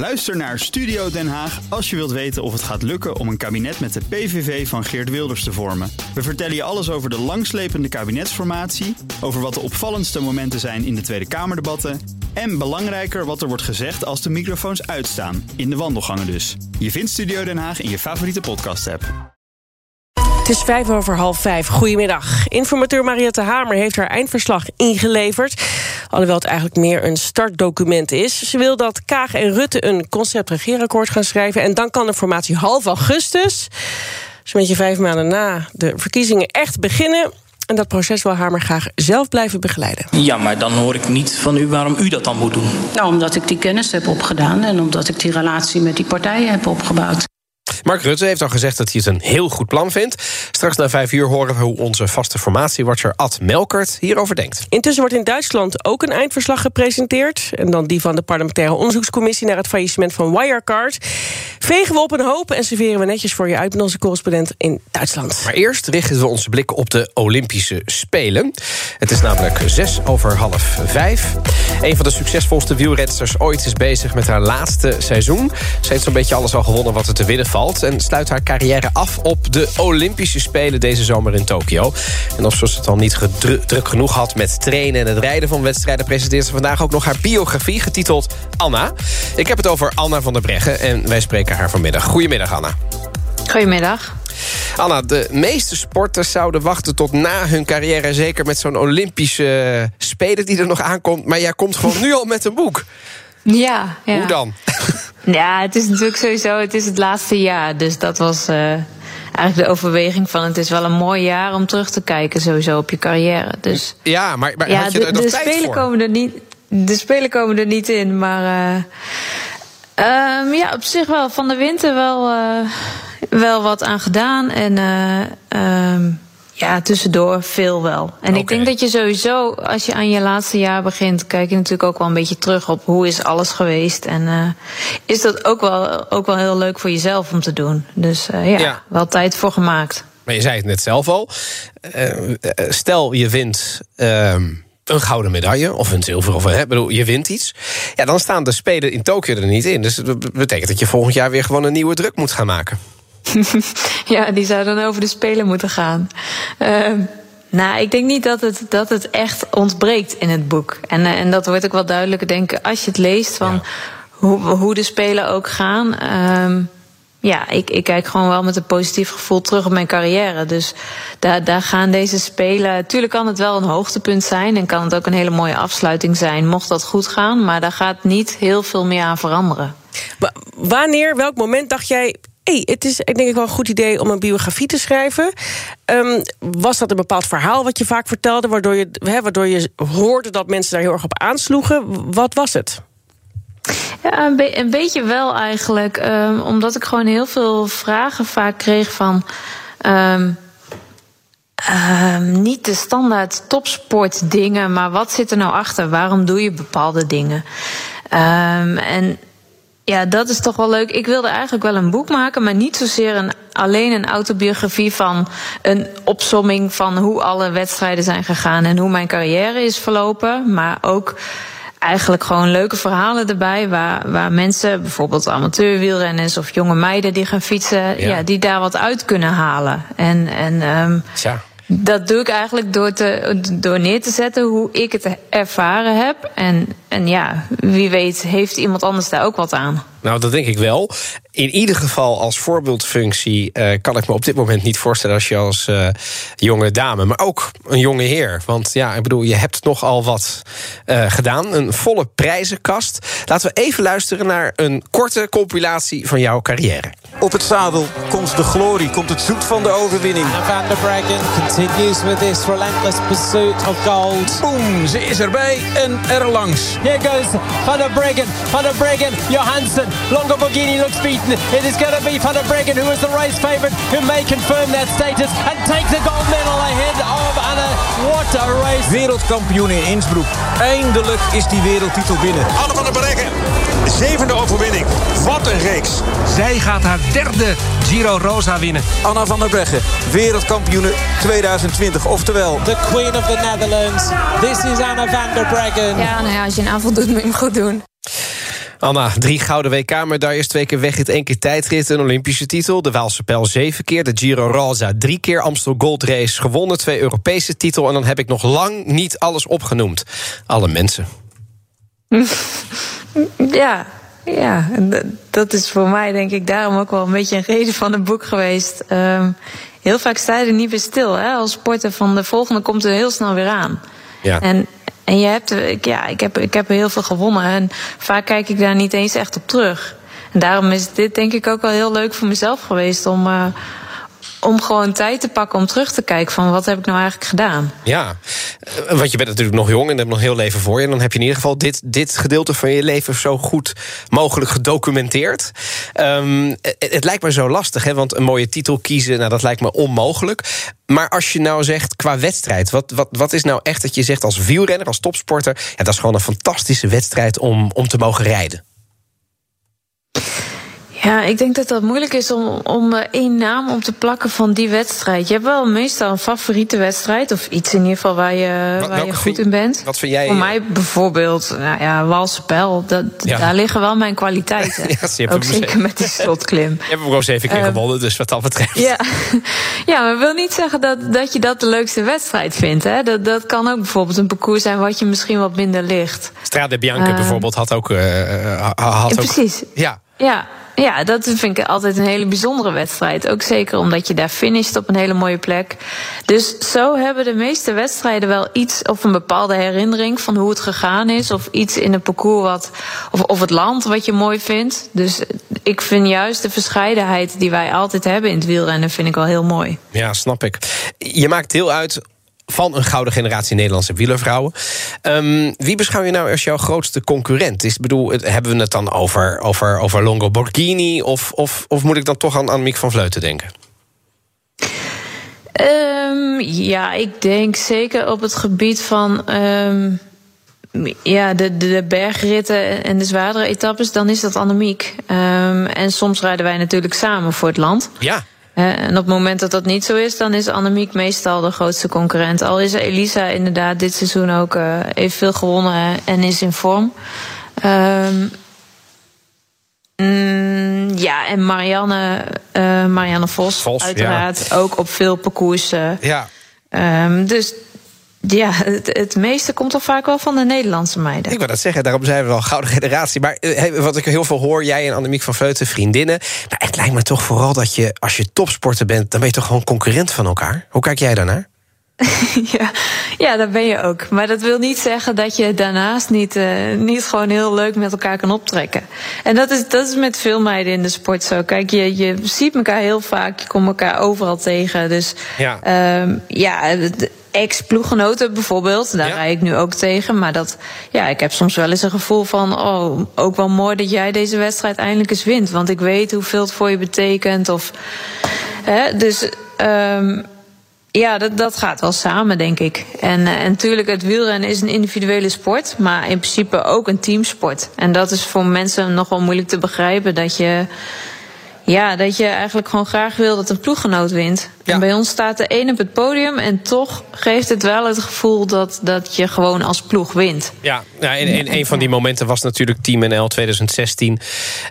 Luister naar Studio Den Haag als je wilt weten of het gaat lukken om een kabinet met de PVV van Geert Wilders te vormen. We vertellen je alles over de langslepende kabinetsformatie, over wat de opvallendste momenten zijn in de Tweede Kamerdebatten en belangrijker wat er wordt gezegd als de microfoons uitstaan, in de wandelgangen dus. Je vindt Studio Den Haag in je favoriete podcast-app. Het is vijf over half vijf. Goedemiddag. Informateur Mariette Hamer heeft haar eindverslag ingeleverd. Alhoewel het eigenlijk meer een startdocument is. Ze wil dat Kaag en Rutte een concept-regeerakkoord gaan schrijven. En dan kan de formatie half augustus, zo'n beetje vijf maanden na de verkiezingen, echt beginnen. En dat proces wil Hamer graag zelf blijven begeleiden. Ja, maar dan hoor ik niet van u waarom u dat dan moet doen. Nou, omdat ik die kennis heb opgedaan en omdat ik die relatie met die partijen heb opgebouwd. Mark Rutte heeft al gezegd dat hij het een heel goed plan vindt. Straks na vijf uur horen we hoe onze vaste formatiewatcher Ad Melkert hierover denkt. Intussen wordt in Duitsland ook een eindverslag gepresenteerd. En dan die van de parlementaire onderzoekscommissie naar het faillissement van Wirecard. Vegen we op een hoop en serveren we netjes voor je uit met onze correspondent in Duitsland. Maar eerst richten we onze blikken op de Olympische Spelen. Het is namelijk zes over half vijf. Een van de succesvolste wielrensters ooit is bezig met haar laatste seizoen. Ze heeft zo'n beetje alles al gewonnen wat er te winnen valt en sluit haar carrière af op de Olympische Spelen deze zomer in Tokio. En of ze het al niet druk genoeg had met trainen en het rijden van wedstrijden... presenteert ze vandaag ook nog haar biografie getiteld Anna. Ik heb het over Anna van der Breggen en wij spreken haar vanmiddag. Goedemiddag, Anna. Goedemiddag. Anna, de meeste sporters zouden wachten tot na hun carrière... zeker met zo'n Olympische Spelen die er nog aankomt. Maar jij komt gewoon nu al met een boek. Ja, ja. Hoe dan? Ja, het is natuurlijk sowieso, het is het laatste jaar. Dus dat was uh, eigenlijk de overweging van... het is wel een mooi jaar om terug te kijken sowieso op je carrière. Dus, ja, maar, maar ja, had je de, er nog de tijd spelen voor? Komen er niet, de Spelen komen er niet in, maar... Uh, um, ja, op zich wel. Van de winter wel, uh, wel wat aan gedaan. En... Um, ja, tussendoor veel wel. En okay. ik denk dat je sowieso, als je aan je laatste jaar begint, kijk je natuurlijk ook wel een beetje terug op hoe is alles geweest. En uh, is dat ook wel, ook wel heel leuk voor jezelf om te doen. Dus uh, ja, ja, wel tijd voor gemaakt. Maar je zei het net zelf al. Uh, stel je wint. ehm, een gouden medaille of een zilver of een, bedoel, je wint iets. Ja, dan staan de spelen in Tokio er niet in. Dus dat betekent dat je volgend jaar weer gewoon een nieuwe druk moet gaan maken. ja, die zou dan over de Spelen moeten gaan. Uh, nou, ik denk niet dat het, dat het echt ontbreekt in het boek. En, uh, en dat wordt ook wel duidelijker, denk ik, als je het leest van ja. hoe, hoe de Spelen ook gaan. Uh, ja, ik, ik kijk gewoon wel met een positief gevoel terug op mijn carrière. Dus daar, daar gaan deze spelen. Tuurlijk kan het wel een hoogtepunt zijn. En kan het ook een hele mooie afsluiting zijn, mocht dat goed gaan. Maar daar gaat niet heel veel meer aan veranderen. Wanneer, welk moment dacht jij. Het is ik denk ik wel een goed idee om een biografie te schrijven. Um, was dat een bepaald verhaal wat je vaak vertelde, waardoor je, waardoor je hoorde dat mensen daar heel erg op aansloegen? Wat was het? Ja, een, be een beetje wel eigenlijk. Um, omdat ik gewoon heel veel vragen vaak kreeg van. Um, niet de standaard topsport dingen, maar wat zit er nou achter? Waarom doe je bepaalde dingen? en ja, dat is toch wel leuk. Ik wilde eigenlijk wel een boek maken, maar niet zozeer een, alleen een autobiografie van een opsomming van hoe alle wedstrijden zijn gegaan en hoe mijn carrière is verlopen. Maar ook eigenlijk gewoon leuke verhalen erbij. Waar, waar mensen, bijvoorbeeld amateurwielrenners of jonge meiden die gaan fietsen, ja. ja die daar wat uit kunnen halen. En, en um, ja. dat doe ik eigenlijk door, te, door neer te zetten hoe ik het ervaren heb. En, en ja, wie weet heeft iemand anders daar ook wat aan. Nou, dat denk ik wel. In ieder geval als voorbeeldfunctie uh, kan ik me op dit moment niet voorstellen als je als uh, jonge dame, maar ook een jonge heer. Want ja, ik bedoel, je hebt nogal wat uh, gedaan. Een volle prijzenkast. Laten we even luisteren naar een korte compilatie van jouw carrière. Op het zadel komt de glorie, komt het zoet van de overwinning. And Van der Breggen continues with this relentless pursuit of gold. Boom, ze is erbij en erlangs. Here goes Van der Breggen, Van der Breggen, Johansson. Longo Borghini looks beaten. It is going to be Van der Breggen, who is the race favourite, who may confirm that status and take the gold medal ahead of Anna. What a race. Wereldkampioen in Innsbruck. Eindelijk is die wereldtitel binnen. Anne van der Breggen, zevende overwinning. Wat een reeks. Zij gaat haar derde Giro Rosa winnen. Anna van der Breggen, wereldkampioen 2020. Oftewel... The Queen of the Netherlands. This is Anna van der Breggen. Ja, nou ja, als je een aanval doet, moet je hem goed doen. Anna, drie gouden WK-medailles, twee keer weg, één keer tijdrit, een Olympische titel. De Waalse Pijl zeven keer, de Giro Rosa drie keer, Amstel Gold Race gewonnen, twee Europese titel. En dan heb ik nog lang niet alles opgenoemd. Alle mensen. Ja, ja, dat is voor mij denk ik daarom ook wel een beetje een reden van het boek geweest. Um, heel vaak sta je er niet meer stil. Hè? Als sporter van de volgende komt er heel snel weer aan. Ja. En, en je hebt, ja, ik heb, ik heb heel veel gewonnen. En vaak kijk ik daar niet eens echt op terug. En daarom is dit denk ik ook wel heel leuk voor mezelf geweest om. Uh, om gewoon tijd te pakken om terug te kijken van wat heb ik nou eigenlijk gedaan. Ja, eh, want je bent natuurlijk nog jong en hebt nog heel leven voor je. En dan heb je in ieder geval dit, dit gedeelte van je leven zo goed mogelijk gedocumenteerd. Um, het, lijkt me zo lastig, hè, want een mooie titel kiezen, nou, dat lijkt me onmogelijk. Maar als je nou zegt qua wedstrijd, wat, wat, wat is nou echt dat je zegt als wielrenner, als topsporter, ja, dat is gewoon een fantastische wedstrijd om, om te mogen rijden? Ja, ik denk dat dat moeilijk is om, om eh, één naam op te plakken van die wedstrijd. Je hebt wel meestal een favoriete wedstrijd, of iets in ieder geval waar je, waar je goed in bent. Wat vind jij? Voor mij bijvoorbeeld, nou ja, dat, daar liggen wel mijn kwaliteiten. ja, ook zeker met die slotklim. Je hebt hem ook zeven keer uh, gewonnen, dus wat dat betreft. Ja, ja maar wil niet zeggen dat, dat je dat de leukste wedstrijd vindt. Hè? Dat, dat kan ook bijvoorbeeld een parcours zijn wat je misschien wat minder ligt. Strade Bianca uh, bijvoorbeeld had ook... Uh, had precies. Ook, ja. Ja, ja, dat vind ik altijd een hele bijzondere wedstrijd. Ook zeker omdat je daar finisht op een hele mooie plek. Dus zo hebben de meeste wedstrijden wel iets of een bepaalde herinnering van hoe het gegaan is. Of iets in het parcours wat, of, of het land wat je mooi vindt. Dus ik vind juist de verscheidenheid die wij altijd hebben in het wielrennen, vind ik wel heel mooi. Ja, snap ik. Je maakt deel uit van een gouden generatie Nederlandse wielervrouwen. Um, wie beschouw je nou als jouw grootste concurrent? Is, bedoel, hebben we het dan over, over, over Longo Borghini... Of, of, of moet ik dan toch aan Annemiek van Vleuten denken? Um, ja, ik denk zeker op het gebied van... Um, ja, de, de, bergritten en de zwaardere etappes, dan is dat Annemiek. En soms rijden wij natuurlijk samen voor het land. Ja. En op het moment dat dat niet zo is, dan is Annemiek meestal de grootste concurrent. Al is Elisa inderdaad dit seizoen ook uh, evenveel gewonnen en is in vorm. Um, mm, ja, en Marianne, uh, Marianne Vos, Vos uiteraard. Ja. Ook op veel parcoursen. Ja. Um, dus ja, het, het, meeste komt toch vaak wel van de Nederlandse meiden. Ik wil dat zeggen, daarom zijn we wel gouden generatie. Maar uh, wat ik heel veel hoor, jij en Annemiek van Vleuten, vriendinnen. Maar het lijkt me toch vooral dat je, als je topsporter bent... dan ben je toch gewoon concurrent van elkaar? Hoe kijk jij daarnaar? ja, ja, dat ben je ook. Maar dat wil niet zeggen dat je daarnaast niet, uh, niet gewoon heel leuk met elkaar kan optrekken. En dat is, dat is met veel meiden in de sport zo. Kijk, je, je ziet elkaar heel vaak, je komt elkaar overal tegen. Dus ja, um, ja ex-ploeggenoten bijvoorbeeld. Daar ja. rij ik nu ook tegen. Maar dat, ja, ik heb soms wel eens een gevoel van... oh, ook wel mooi dat jij deze wedstrijd eindelijk eens wint. Want ik weet hoeveel het voor je betekent. Of, hè, dus um, ja, dat, dat gaat wel samen, denk ik. En, uh, en natuurlijk, het wielrennen is een individuele sport... maar in principe ook een teamsport. En dat is voor mensen nog wel moeilijk te begrijpen... dat je ja, dat je eigenlijk gewoon graag wil dat een ploeggenoot wint. Ja. En bij ons staat de een op het podium en toch geeft het wel het gevoel dat, dat je gewoon als ploeg wint. Ja, ja en, en een van die momenten was natuurlijk Team NL 2016.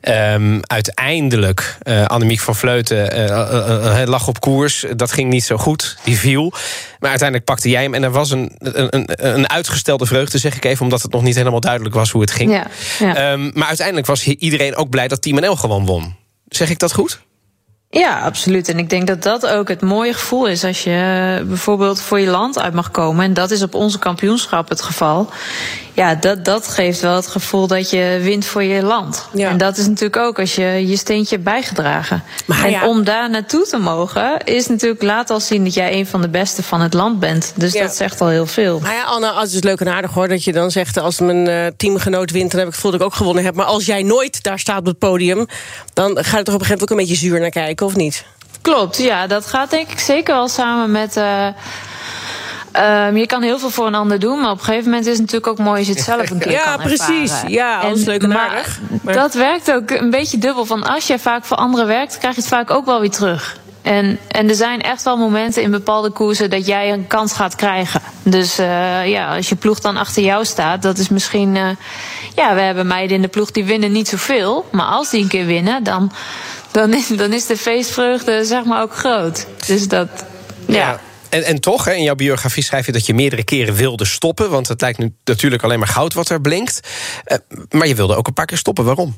Um, uiteindelijk, uh, Annemiek van Vleuten uh, uh, lag op koers. Dat ging niet zo goed, die viel. Maar uiteindelijk pakte jij hem en er was een, een, een uitgestelde vreugde, zeg ik even... omdat het nog niet helemaal duidelijk was hoe het ging. Ja, ja. Um, maar uiteindelijk was iedereen ook blij dat Team NL gewoon won. Zeg ik dat goed? Ja, absoluut. En ik denk dat dat ook het mooie gevoel is als je eh, bijvoorbeeld voor je land uit mag komen. En dat is op onze kampioenschap het geval ja, dat, dat geeft wel het gevoel dat je wint voor je land. Ja. En dat is natuurlijk ook als je je steentje hebt bijgedragen. Maar en ja. om daar naartoe te mogen, is natuurlijk laat al zien dat jij een van de beste van het land bent. Dus ja. dat zegt al heel veel. Nou ja, Anne, als het leuk en aardig hoor dat je dan zegt: als mijn uh, teamgenoot wint, dan heb ik het gevoel dat ik ook gewonnen heb. Maar als jij nooit daar staat op het podium, dan ga je toch op een gegeven moment ook een beetje zuur naar kijken, of niet? Klopt, ja, dat gaat denk ik zeker wel samen met. Uh, Um, je kan heel veel voor een ander doen, maar op een gegeven moment is het natuurlijk ook mooi als je het zelf een keer ja, kan precies. Ervaren. Ja, alles leuk en aardig. Maar dat werkt ook een beetje dubbel. Van als je vaak voor anderen werkt, krijg je het vaak ook wel weer terug. En, en er zijn echt wel momenten in bepaalde koersen dat jij een kans gaat krijgen. Dus uh, ja, als je ploeg dan achter jou staat, dat is misschien uh, ja, we hebben meiden in de ploeg die winnen niet zoveel. Maar als die een keer winnen, dan, dan, is, dan is de feestvreugde zeg maar ook groot. Dus dat, ja. En, en toch, in jouw biografie schrijf je dat je meerdere keren wilde stoppen. Want het lijkt nu natuurlijk alleen maar goud wat er blinkt. Uh, maar je wilde ook een paar keer stoppen. Waarom?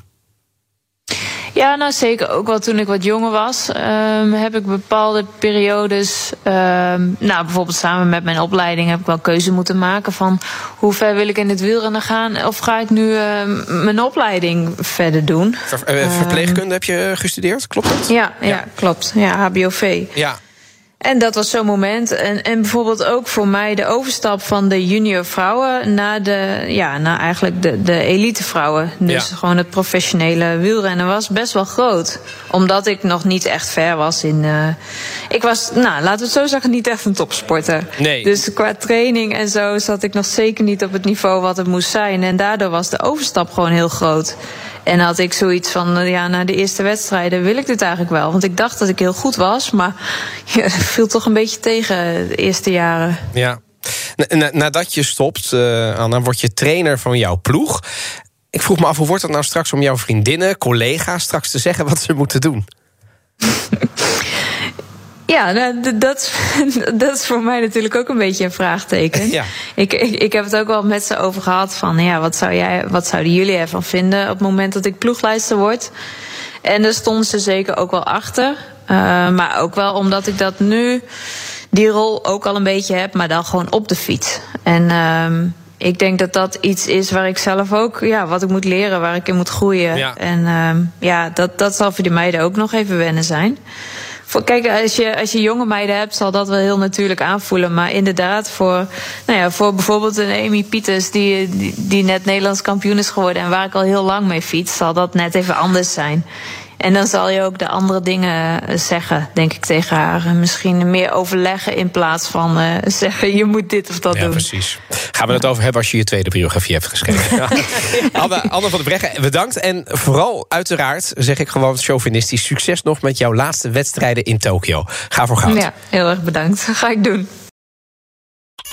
Ja, nou zeker. Ook wel toen ik wat jonger was, um, heb ik bepaalde periodes. Um, nou, bijvoorbeeld samen met mijn opleiding heb ik wel keuze moeten maken van hoe ver wil ik in het wielrennen gaan. Of ga ik nu uh, mijn opleiding verder doen. Ver, uh, verpleegkunde heb je gestudeerd, klopt dat? Ja, ja, ja. klopt. Ja, HBOV. Ja. En dat was zo'n moment. En, en bijvoorbeeld ook voor mij de overstap van de junior vrouwen naar de, ja, naar eigenlijk de, de elite vrouwen. Dus ja. gewoon het professionele wielrennen was best wel groot. Omdat ik nog niet echt ver was in. Uh, ik was, nou, laten we het zo zeggen, niet echt een topsporter. Nee. Dus qua training en zo zat ik nog zeker niet op het niveau wat het moest zijn. En daardoor was de overstap gewoon heel groot. En had ik zoiets van, ja, na de eerste wedstrijden wil ik dit eigenlijk wel. Want ik dacht dat ik heel goed was, maar ja, viel toch een beetje tegen de eerste jaren. Ja. Nadat je stopt, uh, Anna, word je trainer van jouw ploeg. Ik vroeg me af, hoe wordt het nou straks om jouw vriendinnen, collega's straks te zeggen wat ze moeten doen? Ja, nou, dat, dat is voor mij natuurlijk ook een beetje een vraagteken. Ja. Ik, ik, ik heb het ook wel met ze over gehad van, ja, wat, zou jij, wat zouden jullie ervan vinden op het moment dat ik ploegleider word? En daar stonden ze zeker ook wel achter. Uh, maar ook wel omdat ik dat nu, die rol ook al een beetje heb, maar dan gewoon op de fiets. En uh, ik denk dat dat iets is waar ik zelf ook, ja, wat ik moet leren, waar ik in moet groeien. Ja. En uh, ja, dat, dat zal voor die meiden ook nog even wennen zijn. Kijk, als je, als je jonge meiden hebt, zal dat wel heel natuurlijk aanvoelen. Maar inderdaad, voor, nou ja, voor bijvoorbeeld een Amy Pieters, die, die, die net Nederlands kampioen is geworden en waar ik al heel lang mee fiets, zal dat net even anders zijn. En dan zal je ook de andere dingen zeggen, denk ik, tegen haar. Misschien meer overleggen in plaats van uh, zeggen: je moet dit of dat ja, doen. Precies. Gaan we het over hebben als je je tweede biografie hebt geschreven. ja. Anne, Anne van de Breggen, bedankt. En vooral, uiteraard, zeg ik gewoon chauvinistisch: succes nog met jouw laatste wedstrijden in Tokio. Ga voor goud. Ja, heel erg bedankt. Ga ik doen.